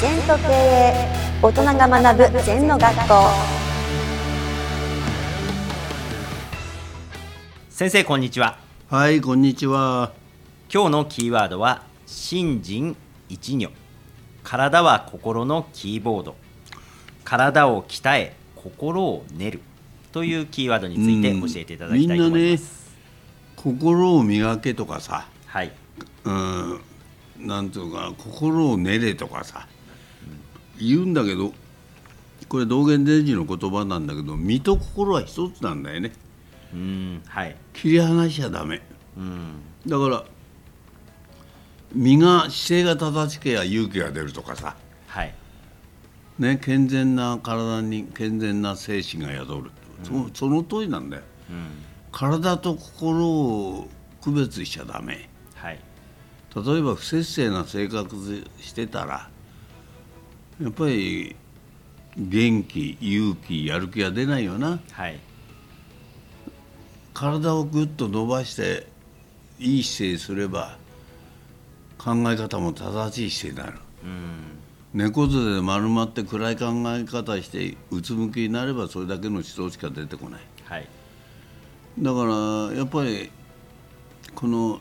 全と経営大人が学ぶ全の学校。先生こんにちは。はい、こんにちは。今日のキーワードは心人一如。体は心のキーボード。体を鍛え心を練る。というキーワードについて教えていただきたいと思います、心を磨けとかさ、はい。うん、なんていうのかな、心を練れとかさ、言うんだけど、これ道元伝授の言葉なんだけど、身と心は一つなんだよね。うんはい切り離しちゃダメ。うんだから、身が姿勢が正しければ勇気が出るとかさ、はいね、健全な体に健全な精神が宿る、そその通りなんだよ。うん体と心を区別しちゃダメ。はい例えば不節制な生活してたらやっぱり元気勇気やる気が出ないよな。はい。体をぐっと伸ばしていい姿勢すれば考え方も正しい姿勢になる。うん。猫背で丸まって暗い考え方してうつむきになればそれだけの思想しか出てこない。はい。だからやっぱりこの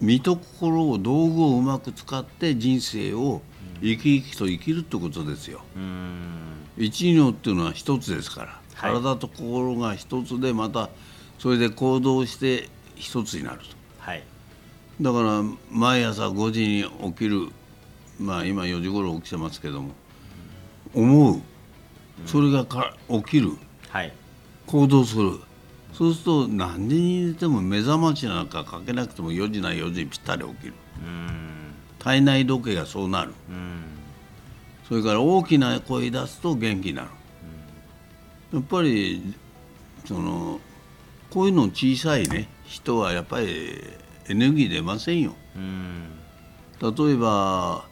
身と心を道具をうまく使って人生を生き生きと生きるってことですよ。うん。一如っていうのは一つですから、はい。体と心が一つでまたそれで行動して一つになると。はい。だから毎朝5時に起きる。まあ今4時頃起きてますけども。思う。それがか起きる。はい。行動する。そうすると何時に寝ても目覚ましなんかかけなくても4時な4時にぴったり起きる。うん体内時計がそうなる。うんそれから大きな声出すと元気になる、やっぱりそのこういうの小さいね。人はやっぱりエネルギー出ませんよ。うん例えば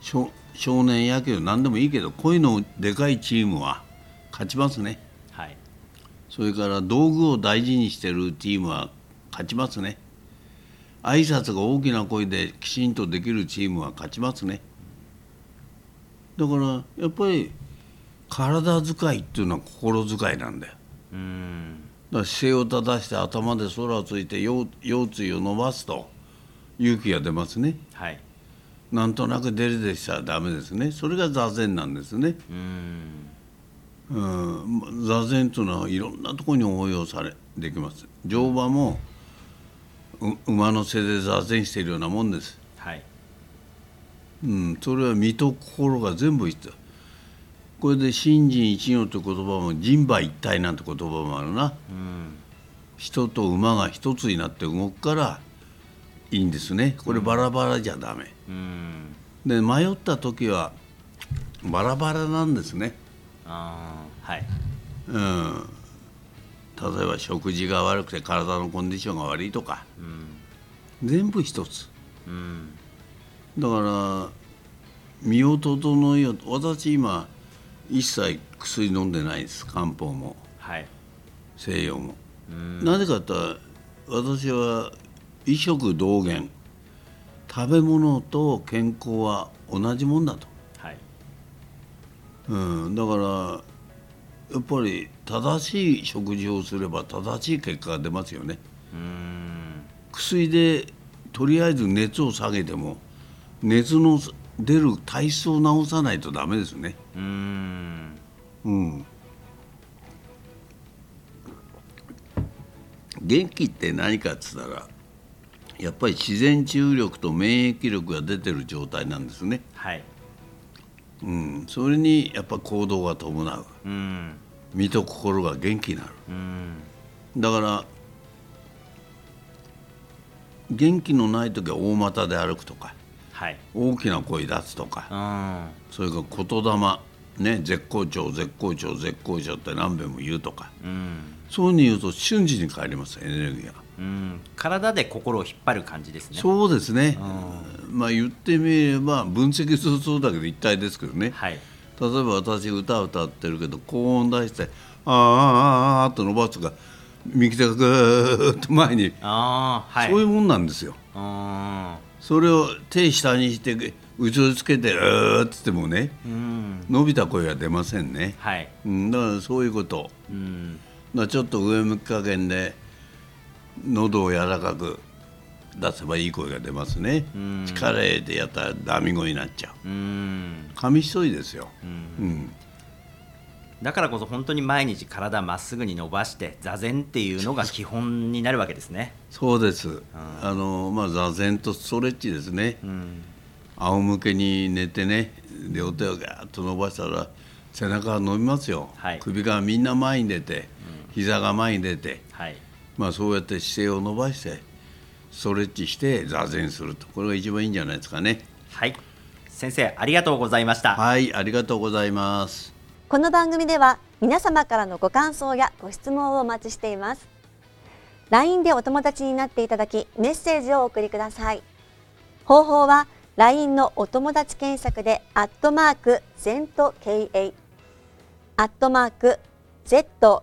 少少年野球何でもいいけどこういうのでかいチームは勝ちますね。はい。それから道具を大事にしてるチームは勝ちますね挨拶が大きな声できちんとできるチームは勝ちますね。だからやっぱり体遣いっていうのは心遣いなんだよ。うん。だから姿勢を正して頭で空をついて腰腰椎を伸ばすと勇気が出ますね。はい。なんとなくデレデレしちゃダメですね。それが座禅なんですね。うん。うん、座禅というのはいろんなところに応用されできます。乗馬もう馬の背で座禅しているようなもんです、はい。うん、それは身と心が全部一緒これで「心人一如」という言葉も「人馬一体」なんて言葉もあるな。うん。人と馬が一つになって動くからいいんですね。これバラバラじゃダメ。うん。で迷った時はバラバラなんですね。ああはい。うん、例えば食事が悪くて体のコンディションが悪いとか。うん全部一つ。うんだから身を整えよう。と私今一切薬飲んでないです。漢方も。はい。西洋も、うん。なぜかというと私は医食同源。食べ物と健康は同じもんだと、はい。うん、だからやっぱり正しい食事をすれば正しい結果が出ますよねうん薬でとりあえず熱を下げても熱の出る体質を治さないとダメですね。うんうん。元気って何かっつったらやっぱり自然治癒力と免疫力が出てる状態なんですね。はいうん。それにやっぱ行動が伴う。うん身と心が元気になる。うんだから元気のない時は大股で歩くとかはい大きな声出すとかうんそれから言霊ね絶好調絶好調絶好調って何べんも言うとかうんそういうふうに言うと瞬時に帰りますエネルギーが。うん体で心を引っ張る感じですねそうですね、まあ言ってみれば分析するとそうだけど一体ですけどね。はい。例えば私歌歌ってるけど高音出して「あーあーあーあー」と伸ばすとか右手がぐーっと前に、ああはい。そういうもんなんですよ。うんそれを手下にしてうつをつけて「うー」っつってもねうん。伸びた声は出ませんね、はい。うん、だからそういうこと。うん。だちょっと上向き加減で喉を柔らかく出せばいい声が出ますね。うん。力入れてやったらダミ声になっちゃう。うん。紙一重ですよ、うん。うん、だからこそ本当に毎日体まっすぐに伸ばして座禅っていうのが基本になるわけですね。そうです、あのまあ座禅とストレッチですね、うん。仰向けに寝てね両手をガーッと伸ばしたら背中が伸びますよ、はい。首がみんな前に出て、膝が前に出て、はい。まあ、そうやって姿勢を伸ばしてストレッチして座禅するとこれが一番いいんじゃないですかね。はい。先生ありがとうございました。はいありがとうございます。この番組では皆様からのご感想やご質問をお待ちしています。LINE でお友達になっていただきメッセージをお送りください。方法は LINE のお友達検索でアットマーク ZENTKA アットマーク ZENTO